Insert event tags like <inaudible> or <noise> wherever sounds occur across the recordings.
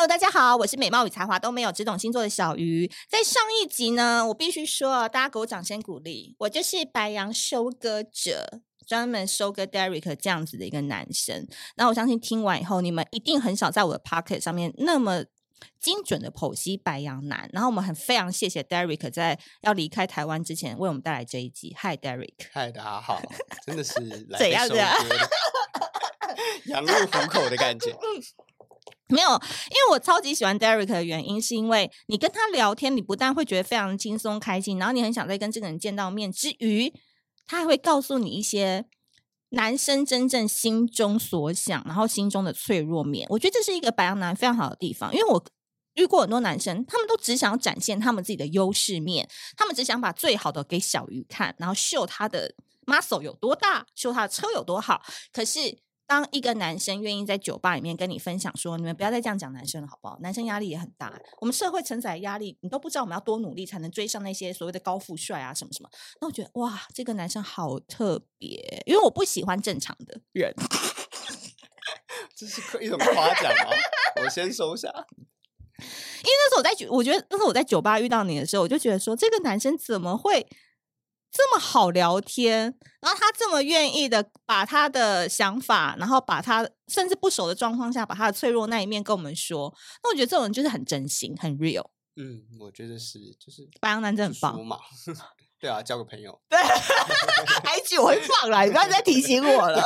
Hello，大家好，我是美貌与才华都没有，只懂星座的小鱼。在上一集呢，我必须说，大家给我掌声鼓励。我就是白羊收割者，专门收割 Derek 这样子的一个男生。那我相信听完以后，你们一定很少在我的 Pocket 上面那么精准的剖析白羊男。然后我们很非常谢谢 Derek 在要离开台湾之前为我们带来这一集。Hi，大家好，真的是来怎样的 <laughs> 羊入虎口的感觉。<laughs> 没有，因为我超级喜欢 Derek 的原因，是因为你跟他聊天，你不但会觉得非常轻松开心，然后你很想再跟这个人见到面之余，他还会告诉你一些男生真正心中所想，然后心中的脆弱面。我觉得这是一个白羊男非常好的地方，因为我遇过很多男生，他们都只想展现他们自己的优势面，他们只想把最好的给小鱼看，然后秀他的 muscle 有多大，秀他的车有多好，可是。当一个男生愿意在酒吧里面跟你分享说：“你们不要再这样讲男生了，好不好？男生压力也很大，我们社会承载压力，你都不知道我们要多努力才能追上那些所谓的高富帅啊，什么什么。”那我觉得哇，这个男生好特别，因为我不喜欢正常的人。<laughs> 这是一种夸奖啊！我先收下。<laughs> 因为那时候我在，我觉得那时候我在酒吧遇到你的时候，我就觉得说，这个男生怎么会？这么好聊天，然后他这么愿意的把他的想法，然后把他甚至不熟的状况下，把他的脆弱那一面跟我们说，那我觉得这种人就是很真心，很 real。嗯，我觉得是，就是白羊男真的很棒嘛。<laughs> 对啊，交个朋友。<laughs> 对，IG 我会放了，你不要再提醒我了。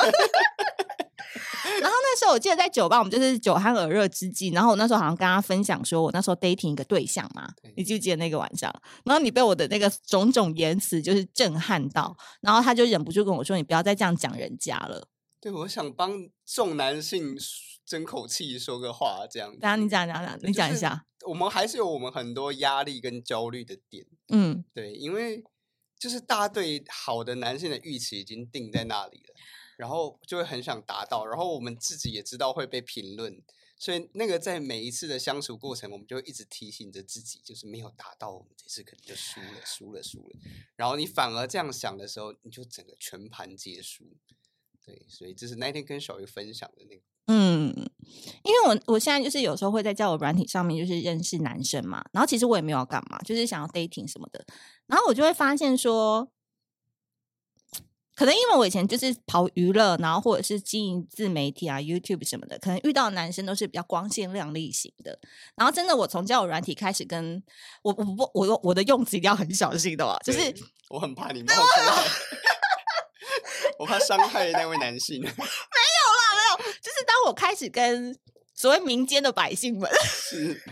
<laughs> 然后那时候我记得在酒吧，我们就是酒酣耳热之际，然后我那时候好像跟他分享说，我那时候 dating 一个对象嘛，你记不记得那个晚上？然后你被我的那个种种言辞就是震撼到，然后他就忍不住跟我说：“你不要再这样讲人家了。”对，我想帮众男性争口气说个话，这样。等下你讲讲讲，你讲一下。我们还是有我们很多压力跟焦虑的点，嗯，对，因为就是大家对好的男性的预期已经定在那里了。然后就会很想达到，然后我们自己也知道会被评论，所以那个在每一次的相处过程，我们就一直提醒着自己，就是没有达到，我们这次可能就输了，输了，输了。然后你反而这样想的时候，你就整个全盘皆输。对，所以这是那天跟小鱼分享的那个。嗯，因为我我现在就是有时候会在交友软体上面就是认识男生嘛，然后其实我也没有要干嘛，就是想要 dating 什么的，然后我就会发现说。可能因为我以前就是跑娱乐，然后或者是经营自媒体啊、YouTube 什么的，可能遇到男生都是比较光鲜亮丽型的。然后真的，我从交友软体开始跟我我我我我的用词一定要很小心的哦，就是我很怕你冒出来，<laughs> 我怕伤害那位男性。<laughs> 没有啦，没有，就是当我开始跟所谓民间的百姓们是。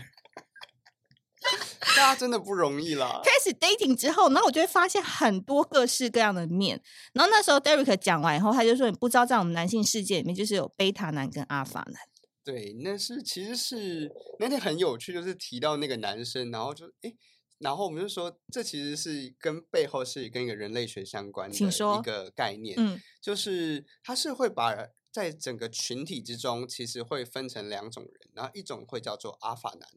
大家真的不容易啦。开始 dating 之后，然后我就会发现很多各式各样的面。然后那时候 Derek 讲完以后，他就说：“你不知道，在我们男性世界里面，就是有贝塔男跟阿法男。”对，那是其实是那天很有趣，就是提到那个男生，然后就诶，然后我们就说，这其实是跟背后是跟一个人类学相关的一个概念，嗯，就是他是会把。在整个群体之中，其实会分成两种人，然后一种会叫做阿法男，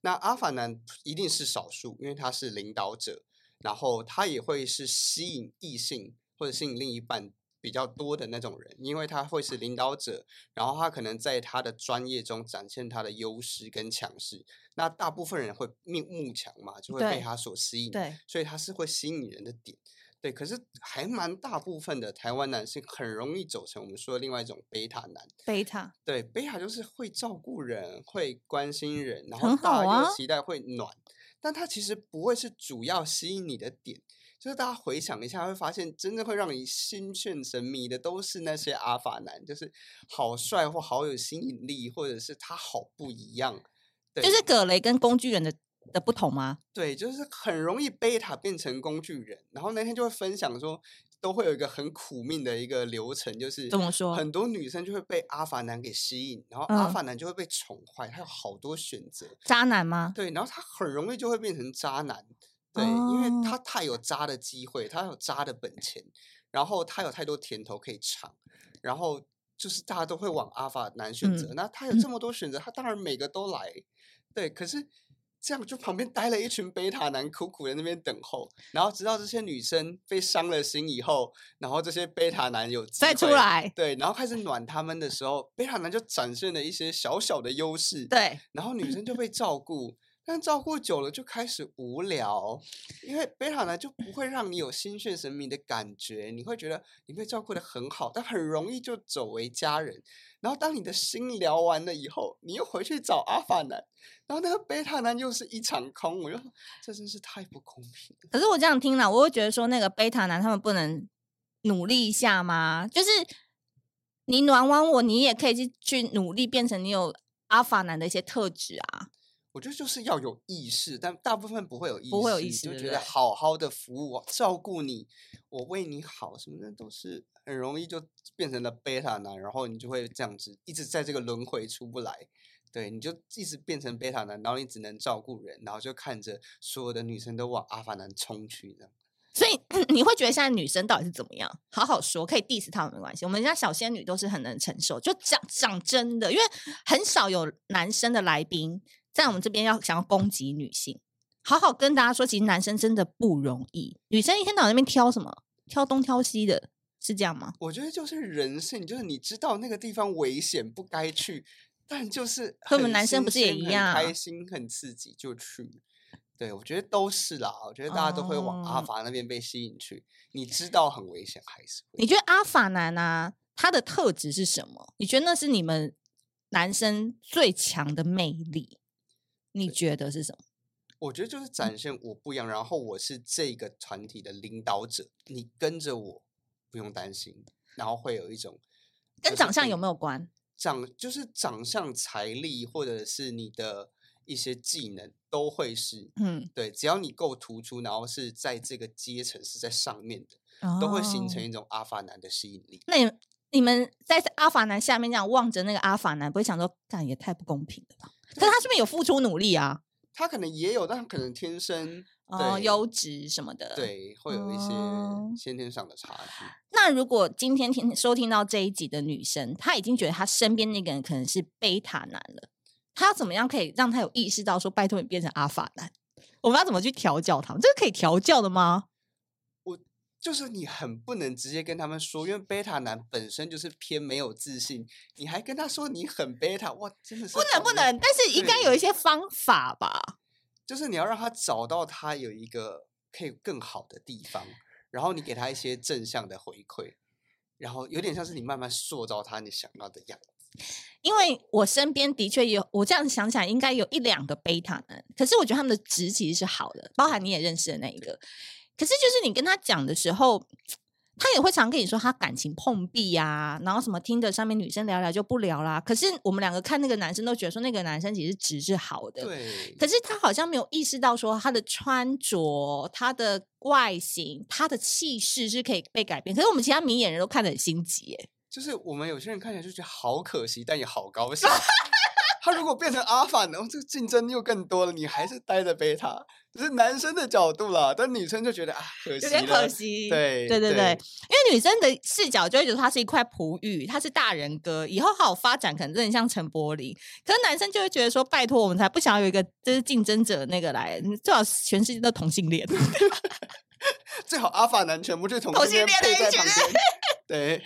那阿法男一定是少数，因为他是领导者，然后他也会是吸引异性或者吸引另一半比较多的那种人，因为他会是领导者，然后他可能在他的专业中展现他的优势跟强势，那大部分人会慕慕强嘛，就会被他所吸引，对，所以他是会吸引人的点。对，可是还蛮大部分的台湾男性很容易走成我们说的另外一种贝塔男。贝塔，对，贝塔就是会照顾人，会关心人，然后大家又期待会暖，啊、但他其实不会是主要吸引你的点。就是大家回想一下，会发现真正会让你心眩神迷的，都是那些阿法男，就是好帅或好有吸引力，或者是他好不一样。对，就是葛雷跟工具人的。的不同吗？对，就是很容易贝塔变成工具人，然后那天就会分享说，都会有一个很苦命的一个流程，就是怎么说？很多女生就会被阿法男给吸引，然后阿法男就会被宠坏，他有好多选择。渣男吗？对，然后他很容易就会变成渣男，对，因为他太有渣的机会，他有渣的本钱，然后他有太多甜头可以尝，然后就是大家都会往阿法男选择，那他有这么多选择，他当然每个都来，对，可是。这样就旁边待了一群贝塔男，苦苦在那边等候，然后直到这些女生被伤了心以后，然后这些贝塔男有再出来，对，然后开始暖他们的时候，贝塔男就展现了一些小小的优势，对，然后女生就被照顾。但照顾久了就开始无聊，因为贝塔男就不会让你有心血神迷的感觉，你会觉得你被照顾的很好，但很容易就走为家人。然后当你的心聊完了以后，你又回去找阿法男，然后那个贝塔男又是一场空，我就说这真是太不公平。可是我这样听了，我会觉得说那个贝塔男他们不能努力一下吗？就是你暖完我，你也可以去去努力变成你有阿法男的一些特质啊。我觉得就是要有意识，但大部分不会有意识，不会有意识，就觉得好好的服务我、照顾你，我为你好什么的，都是很容易就变成了贝塔男，然后你就会这样子一直在这个轮回出不来。对，你就一直变成贝塔男，然后你只能照顾人，然后就看着所有的女生都往阿法男冲去这样。所以 <clears throat> 你会觉得现在女生到底是怎么样？好好说，可以 diss 他们没关系。我们家小仙女都是很能承受，就讲讲真的，因为很少有男生的来宾。在我们这边要想要攻击女性，好好跟大家说，其实男生真的不容易。女生一天到晚那边挑什么？挑东挑西的，是这样吗？我觉得就是人性，就是你知道那个地方危险不该去，但就是和我们男生不是也一样？开心很刺激就去。对，我觉得都是啦。我觉得大家都会往阿法那边被吸引去。嗯、你知道很危险还是？你觉得阿法男啊，他的特质是什么？你觉得那是你们男生最强的魅力？你觉得是什么？我觉得就是展现我不一样，然后我是这个团体的领导者，你跟着我不用担心，然后会有一种跟长相有没有关？长就是长相、财力，或者是你的一些技能都会是，嗯，对，只要你够突出，然后是在这个阶层是在上面的，哦，都会形成一种阿法男的吸引力。那你你们在阿法男下面这样望着那个阿法男，不会想说，干也太不公平了吧？可是他是不是有付出努力啊？他可能也有，但他可能天生哦优质什么的，对，会有一些先天上的差距。哦。那如果今天听收听到这一集的女生，她已经觉得她身边那个人可能是贝塔男了，她要怎么样可以让她有意识到说，拜托你变成阿法男？我们要怎么去调教他们？这个可以调教的吗？就是你很不能直接跟他们说，因为贝塔男本身就是偏没有自信，你还跟他说你很贝塔，哇，真的是不能不能，但是应该有一些方法吧？就是你要让他找到他有一个可以更好的地方，然后你给他一些正向的回馈，然后有点像是你慢慢塑造他你想要的样子。因为我身边的确有，我这样想起来应该有一两个贝塔男，可是我觉得他们的值其实是好的，包含你也认识的那一个。可是，就是你跟他讲的时候，他也会常跟你说他感情碰壁呀、啊，然后什么听着上面女生聊聊就不聊啦。可是我们两个看那个男生都觉得说那个男生其实值是好的，对。可是他好像没有意识到说他的穿着、他的外形、他的气势是可以被改变。可是我们其他明眼人都看得很心急耶。就是我们有些人看起来就觉得好可惜，但也好高兴。<laughs> 他如果变成阿法呢？这个竞争又更多了。你还是待着贝塔，只是男生的角度了。但女生就觉得啊，可惜，有点可惜。对对对对，因为女生的视角就会觉得他是一块璞玉，他是大人哥，以后好有发展，可能真的像陈柏霖。可是男生就会觉得说，拜托，我们才不想要有一个就是竞争者那个来，最好全世界都同性恋，<laughs> 最好阿法男全部就同性恋配在旁边。对，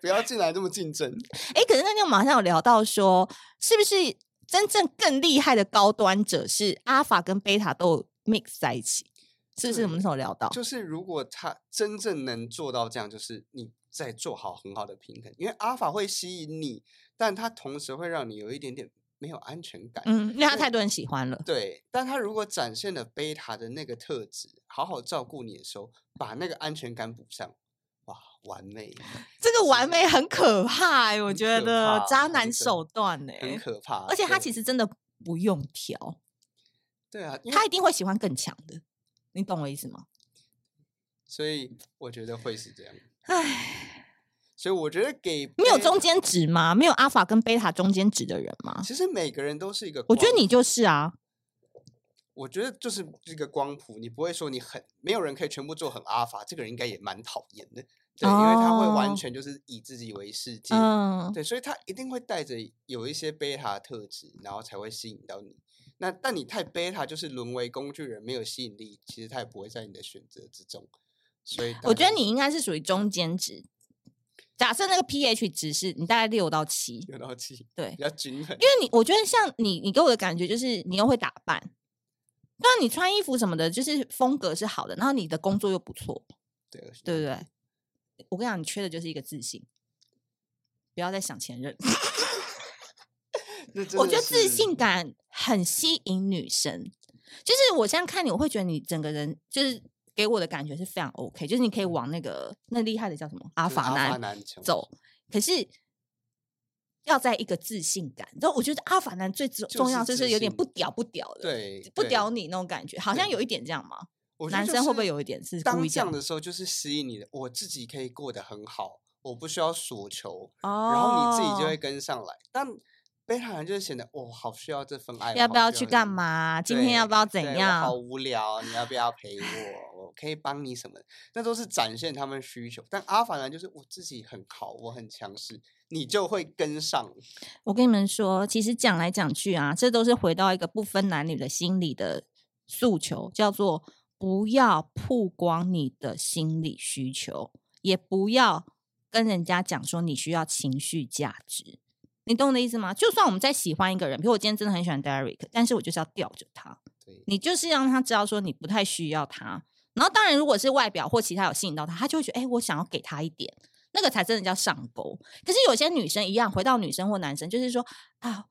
不要进来这么竞争。哎，可是那天我们好像有聊到说，是不是真正更厉害的高端者是阿法跟贝塔都 mix 在一起？是不是我们那时候聊到？就是如果他真正能做到这样，就是你在做好很好的平衡，因为阿法会吸引你，但他同时会让你有一点点没有安全感。嗯，因为他太多人喜欢了。对，但他如果展现了贝塔的那个特质，好好照顾你的时候，把那个安全感补上。哇，完美！<laughs> 这个完美很可怕哎，我觉得渣男手段哎，很可怕。而且他其实真的不用调，对啊，他一定会喜欢更强的，你懂我意思吗？<laughs> 所以我觉得会是这样。唉，所以我觉得给没有中间值吗？没有阿法跟贝塔中间值的人吗？其实每个人都是一个，我觉得你就是啊。我觉得就是这个光谱，你不会说你很没有人可以全部做很阿法，这个人应该也蛮讨厌的，对，哦、因为他会完全就是以自己为世界，嗯、对，所以他一定会带着有一些贝塔特质，然后才会吸引到你。那但你太贝塔，就是沦为工具人，没有吸引力，其实他也不会在你的选择之中。所以我觉得你应该是属于中间值。假设那个 pH 值是你大概六到七，六到七，对，比较均衡。因为你我觉得像你，你给我的感觉就是你又会打扮，那你穿衣服什么的，就是风格是好的，然后你的工作又不错，对，对不对？我跟你讲，你缺的就是一个自信，不要再想前任。<laughs> 我觉得自信感很吸引女生，就是我现在看你，我会觉得你整个人就是。给我的感觉是非常 OK，就是你可以往那个那厉害的叫什么阿法男走，可是要在一个自信感。然后我觉得阿法男最重要就是有点不屌不屌的，对，不屌你那种感觉，好像有一点这样吗？男生会不会有一点是故意这样的时候，就是吸引你的，我自己可以过得很好，我不需要索求，然后你自己就会跟上来，但。贝塔男就是显得我、哦、好需要这份爱，要不要去干嘛？今天要不要怎样？好无聊，你要不要陪我？我可以帮你什么？那都是展现他们需求。但阿法男就是我自己很好，我很强势，你就会跟上。我跟你们说，其实讲来讲去啊，这都是回到一个不分男女的心理的诉求，叫做不要曝光你的心理需求，也不要跟人家讲说你需要情绪价值。你懂我的意思吗？就算我们在喜欢一个人，比如我今天真的很喜欢 Derek，但是我就是要吊着他。你就是让他知道说你不太需要他。然后当然，如果是外表或其他有吸引到他，他就会觉得，哎、欸，我想要给他一点，那个才真的叫上钩。可是有些女生一样，回到女生或男生，就是说啊，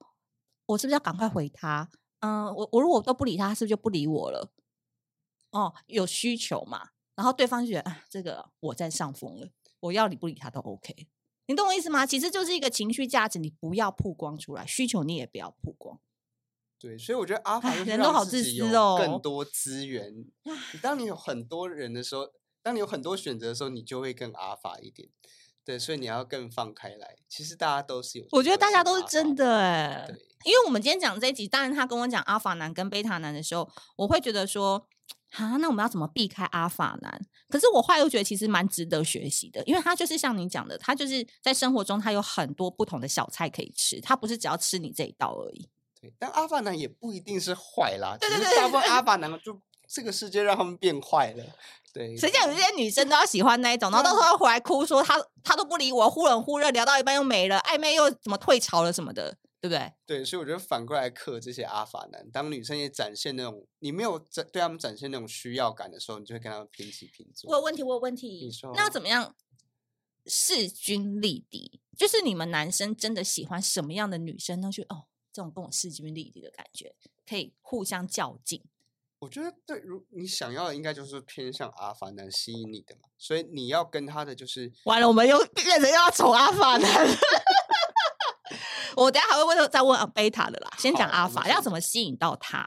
我是不是要赶快回他？嗯，我我如果都不理他，他是不是就不理我了？哦，有需求嘛？然后对方就觉得，啊，这个我在上风了，我要理不理他都 OK。你懂我意思吗？其实就是一个情绪价值，你不要曝光出来，需求你也不要曝光。对，所以我觉得阿法人都好自私哦，更多资源。当你有很多人的时候，当你有很多选择的时候，你就会更阿法一点。对，所以你要更放开来。其实大家都是有，我觉得大家都是真的哎。对，因为我们今天讲这一集，当然他跟我讲阿法男跟贝塔男的时候，我会觉得说。啊，那我们要怎么避开阿法男？可是我后来又觉得其实蛮值得学习的，因为他就是像你讲的，他就是在生活中他有很多不同的小菜可以吃，他不是只要吃你这一道而已。对，但阿法男也不一定是坏啦，对对对，大部分阿法男就这个世界让他们变坏了。对，实际上有些女生都要喜欢那一种，然后到时候回来哭说他他都不理我，忽冷忽热，聊到一半又没了，暧昧又怎么退潮了什么的。对不对？对，所以我觉得反过来克这些阿法男，当女生也展现那种你没有展对他们展现那种需要感的时候，你就会跟他们平起平坐。我有问题，我有问题。你说，那要怎么样势均力敌？就是你们男生真的喜欢什么样的女生呢？就哦，这种跟我势均力敌的感觉，可以互相较劲。我觉得，对，如你想要的，应该就是偏向阿凡男吸引你的嘛。所以你要跟他的就是完了，我们又变成要宠阿凡男。<laughs> 我等下还会问，再问贝塔的啦。先讲阿法，要怎么吸引到他？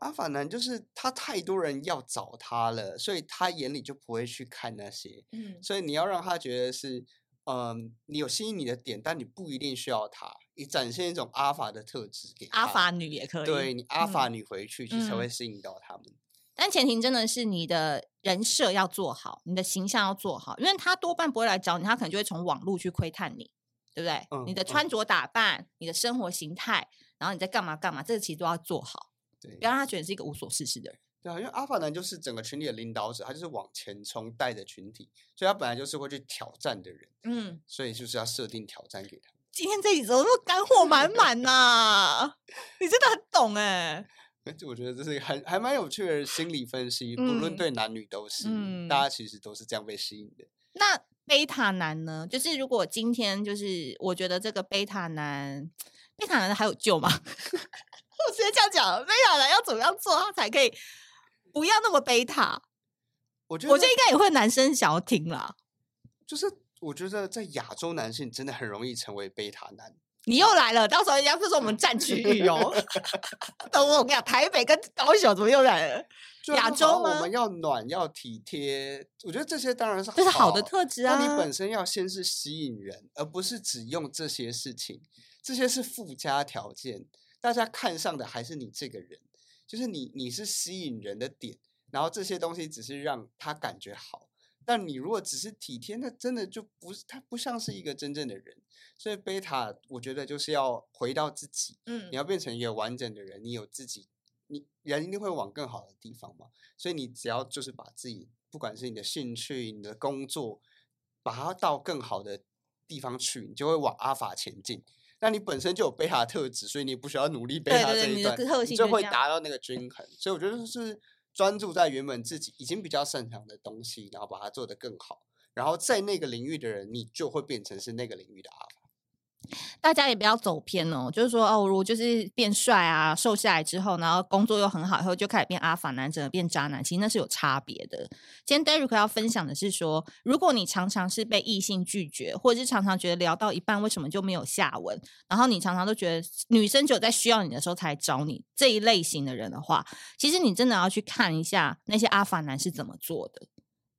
阿法男就是他太多人要找他了，所以他眼里就不会去看那些。嗯，所以你要让他觉得是，嗯，你有吸引你的点，但你不一定需要他，你展现一种阿法的特质给。阿法女也可以，对你阿法女回去，其实才会吸引到他们。嗯，但前提真的是你的人设要做好，你的形象要做好，因为他多半不会来找你，他可能就会从网络去窥探你。对不对？嗯、你的穿着打扮，嗯、你的生活形态，然后你在干嘛干嘛，这个其实都要做好。对，不要让他觉得是一个无所事事的人。对啊，因为阿法男就是整个群体的领导者，他就是往前冲，带着群体，所以他本来就是会去挑战的人。嗯，所以就是要设定挑战给他。今天这一集怎么干货满满呐？<laughs> 你真的很懂哎。我觉得这是一还蛮有趣的心理分析，不论对男女都是，嗯、大家其实都是这样被吸引的。那。贝塔男呢？就是如果今天就是我觉得这个贝塔男，贝塔男还有救吗？<laughs> 我直接这样讲，贝塔男要怎么样做，他才可以不要那么贝塔？我觉得我觉得应该也会男生想要听啦。就是我觉得在亚洲男性真的很容易成为贝塔男。你又来了，到时候人家就说我们占区域哦。<laughs> 等我，我跟你讲，台北跟高雄怎么又来了？亚洲吗？我们要暖，要体贴。我觉得这些当然是好，这是好的特质啊。那你本身要先是吸引人，而不是只用这些事情。这些是附加条件，大家看上的还是你这个人，就是你，你是吸引人的点。然后这些东西只是让他感觉好，但你如果只是体贴，那真的就不是，他不像是一个真正的人。所以贝塔，我觉得就是要回到自己，嗯，你要变成一个完整的人，你有自己，你人一定会往更好的地方嘛。所以你只要就是把自己，不管是你的兴趣、你的工作，把它到更好的地方去，你就会往阿法前进。那你本身就有贝塔特质，所以你不需要努力贝塔这一段，对对对，你就会达到那个均衡。所以我觉得是专注在原本自己已经比较擅长的东西，然后把它做得更好，然后在那个领域的人，你就会变成是那个领域的阿。大家也不要走偏哦，就是说哦，如果就是变帅啊，瘦下来之后，然后工作又很好，以后就开始变阿法男，整个变渣男，其实那是有差别的。今天 Derrick 要分享的是说，如果你常常是被异性拒绝，或者是常常觉得聊到一半为什么就没有下文，然后你常常都觉得女生只有在需要你的时候才找你这一类型的人的话，其实你真的要去看一下那些阿法男是怎么做的。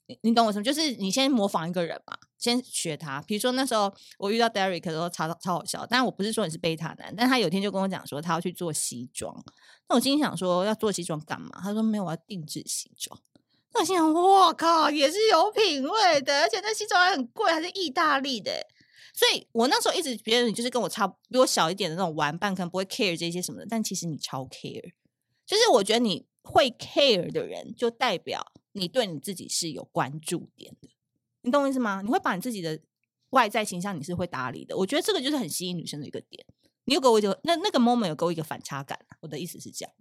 你你懂我什么？就是你先模仿一个人嘛，先学他。比如说那时候我遇到 Derek 的时候，超超好笑。但是我不是说你是贝塔男，但他有天就跟我讲说他要去做西装。那我心想说要做西装干嘛？他说没有，我要定制西装。那我心想，我靠，也是有品味的，而且那西装还很贵，还是意大利的。所以我那时候一直觉得你就是跟我差比我小一点的那种玩伴，可能不会 care 这些什么的。但其实你超 care，就是我觉得你会 care 的人，就代表。你对你自己是有关注点的，你懂我意思吗？你会把你自己的外在形象，你是会打理的。我觉得这个就是很吸引女生的一个点。你有给我一个那那个 moment 有给我一个反差感。我的意思是这样。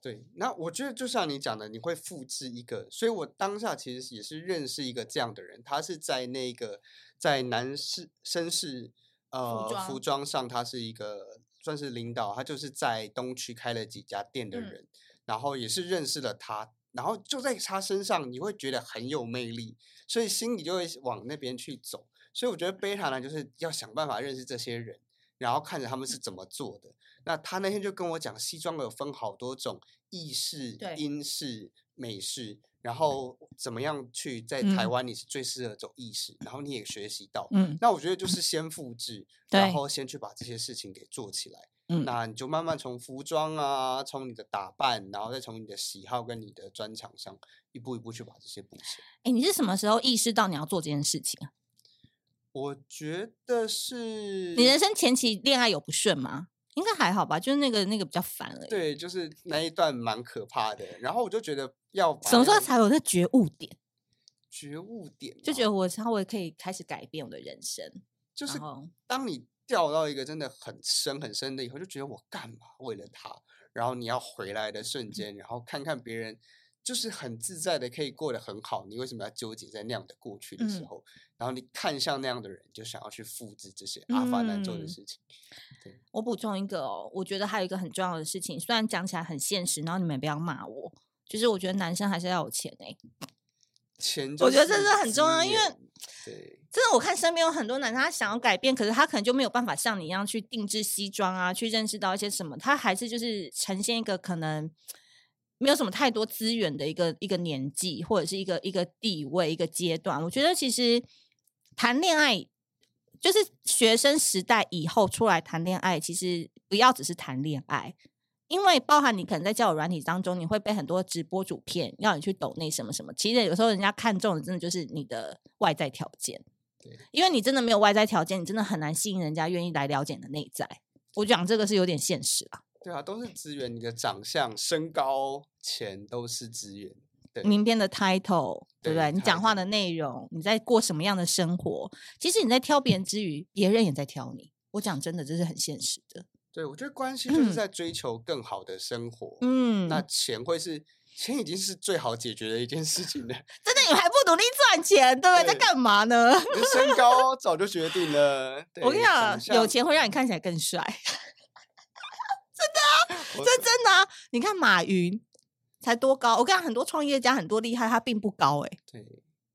对，那我觉得就像你讲的，你会复制一个，所以我当下其实也是认识一个这样的人。他是在那个在男士绅士呃服装，服装上，他是一个算是领导，他就是在东区开了几家店的人，嗯、然后也是认识了他。然后就在他身上，你会觉得很有魅力，所以心里就会往那边去走。所以我觉得贝塔呢，就是要想办法认识这些人，然后看着他们是怎么做的。那他那天就跟我讲，西装有分好多种，意式、英式、美式，然后怎么样去在台湾你是最适合走意式，然后你也学习到。嗯，那我觉得就是先复制，然后先去把这些事情给做起来。嗯，那你就慢慢从服装啊，从你的打扮，然后再从你的喜好跟你的专长上，一步一步去把这些补齐。哎，你是什么时候意识到你要做这件事情啊？我觉得是你人生前期恋爱有不顺吗？应该还好吧，就是那个那个比较烦而已。对，就是那一段蛮可怕的。然后我就觉得要什么时候才有那觉悟点？觉悟点就觉得我稍微可以开始改变我的人生。就是当你。掉到一个真的很深很深的以后，就觉得我干嘛为了他？然后你要回来的瞬间，然后看看别人就是很自在的可以过得很好，你为什么要纠结在那样的过去的时候？嗯、然后你看向那样的人，就想要去复制这些阿法男做的事情。我补充一个哦，我觉得还有一个很重要的事情，虽然讲起来很现实，然后你们不要骂我，就是我觉得男生还是要有钱哎、欸。钱，我觉得这是很重要，因为对，真的我看身边有很多男生，他想要改变，可是他可能就没有办法像你一样去定制西装啊，去认识到一些什么，他还是就是呈现一个可能没有什么太多资源的一个一个年纪，或者是一个一个地位一个阶段。我觉得其实谈恋爱就是学生时代以后出来谈恋爱，其实不要只是谈恋爱。因为包含你可能在交友软体当中，你会被很多直播主骗，要你去抖那什么什么。其实有时候人家看中的真的就是你的外在条件，对，因为你真的没有外在条件，你真的很难吸引人家愿意来了解你的内在。我讲这个是有点现实啊。对啊，都是资源，你的长相、身高、钱都是资源。对，名片的 title，对不对？你讲话的内容，你在过什么样的生活？其实你在挑别人之余，别人也在挑你。我讲真的，这是很现实的。对，我觉得关系就是在追求更好的生活。嗯，那钱会是钱已经是最好解决的一件事情了。<laughs> 真的，你还不努力赚钱，对不对？在干嘛呢？你身高早就决定了。<laughs> 我跟你讲，有钱会让你看起来更帅。真真的啊！你看马云才多高？我跟你讲，很多创业家很多厉害，他并不高哎。对，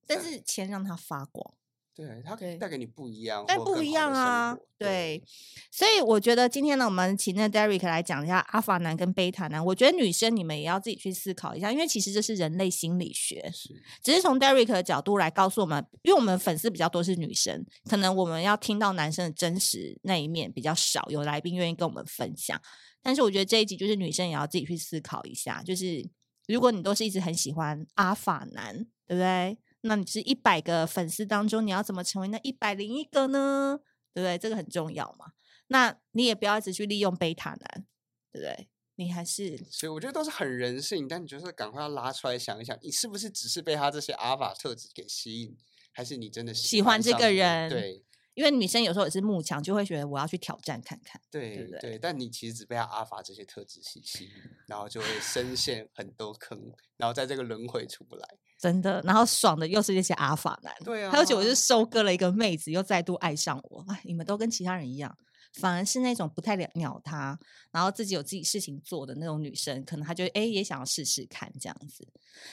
但是钱让他发光。对，他可以带给你不一样，但不一样啊。对，对，所以我觉得今天呢，我们请那 Derrick 来讲一下阿法男跟贝塔男。我觉得女生你们也要自己去思考一下，因为其实这是人类心理学，是只是从 Derrick 的角度来告诉我们，因为我们粉丝比较多是女生，可能我们要听到男生的真实那一面比较少，有来宾愿意跟我们分享。但是我觉得这一集就是女生也要自己去思考一下，就是如果你都是一直很喜欢阿法男，对不对？那你是一百个粉丝当中，你要怎么成为那一百零一个呢？对不对？这个很重要嘛。那你也不要一直去利用贝塔男，对不对？你还是，所以我觉得都是很人性，但你就是赶快要拉出来想一想，你是不是只是被他这些阿法特质给吸引，还是你真的喜欢，喜欢这个人？对。因为女生有时候也是慕强，就会觉得我要去挑战看看，对对，对，对。但你其实只被他阿法这些特质吸吸引，然后就会深陷很多坑，然后在这个轮回出不来。真的，然后爽的又是那些阿法男。对啊。而且我是收割了一个妹子，又再度爱上我。哎，你们都跟其他人一样。反而是那种不太鸟他，然后自己有自己事情做的那种女生，可能她就哎也想要试试看这样子。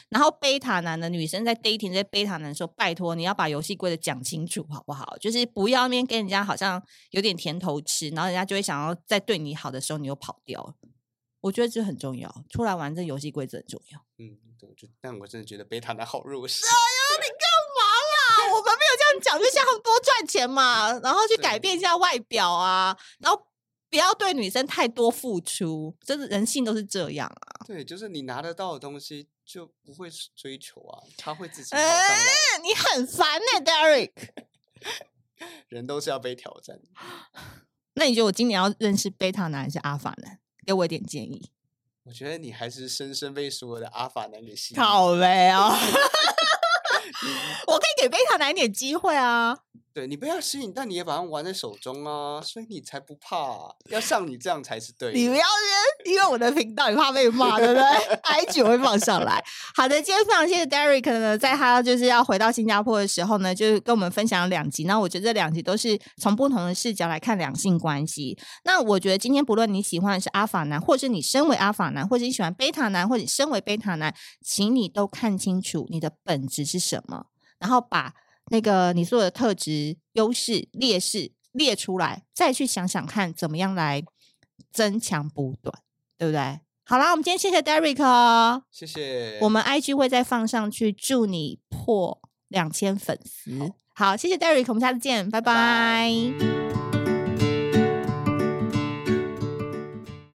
然后贝塔男的女生在 dating 这贝塔男说：“拜托你要把游戏规则讲清楚好不好？就是不要那边跟人家好像有点甜头吃，然后人家就会想要在对你好的时候你又跑掉。我觉得这很重要，出来玩这游戏规则很重要。嗯，对，就但我真的觉得贝塔男好弱势。<laughs> 哎呀，你干嘛啦？我们没有多赚钱嘛，然后去改变一下外表啊，然后不要对女生太多付出，真的人性都是这样啊。对，就是你拿得到的东西就不会追求啊，他会自己跑上来。哎，你很烦呢，Derek。<laughs> 人都是要被挑战。那你觉得我今年要认识贝塔男还是阿法男？给我一点建议。我觉得你还是深深被所有的阿法男给吸引。好嘞啊！<laughs> 我可以给贝塔男一点机会啊。对，你不要吸引，但你也把他玩在手中啊，所以你才不怕啊。要像你这样才是对的。你不要因为我的频道，你怕被骂，对不对？IG 我会放上来。好的，今天非常谢谢 Derek 呢，在他就是要回到新加坡的时候呢，就是跟我们分享了两集。那我觉得这两集都是从不同的视角来看两性关系。那我觉得今天不论你喜欢的是阿法男，或是你身为阿法男，或者你喜欢贝塔男，或者你身为贝塔男，请你都看清楚你的本质是什么，然后把。那个你所有的特质、优势、劣势列出来，再去想想看怎么样来增强补短，对不对？好啦，我们今天谢谢 Derek 哦，谢谢。我们 IG 会再放上去，祝你破两千粉丝。好，好，谢谢 Derek，我们下次见，拜拜。拜拜。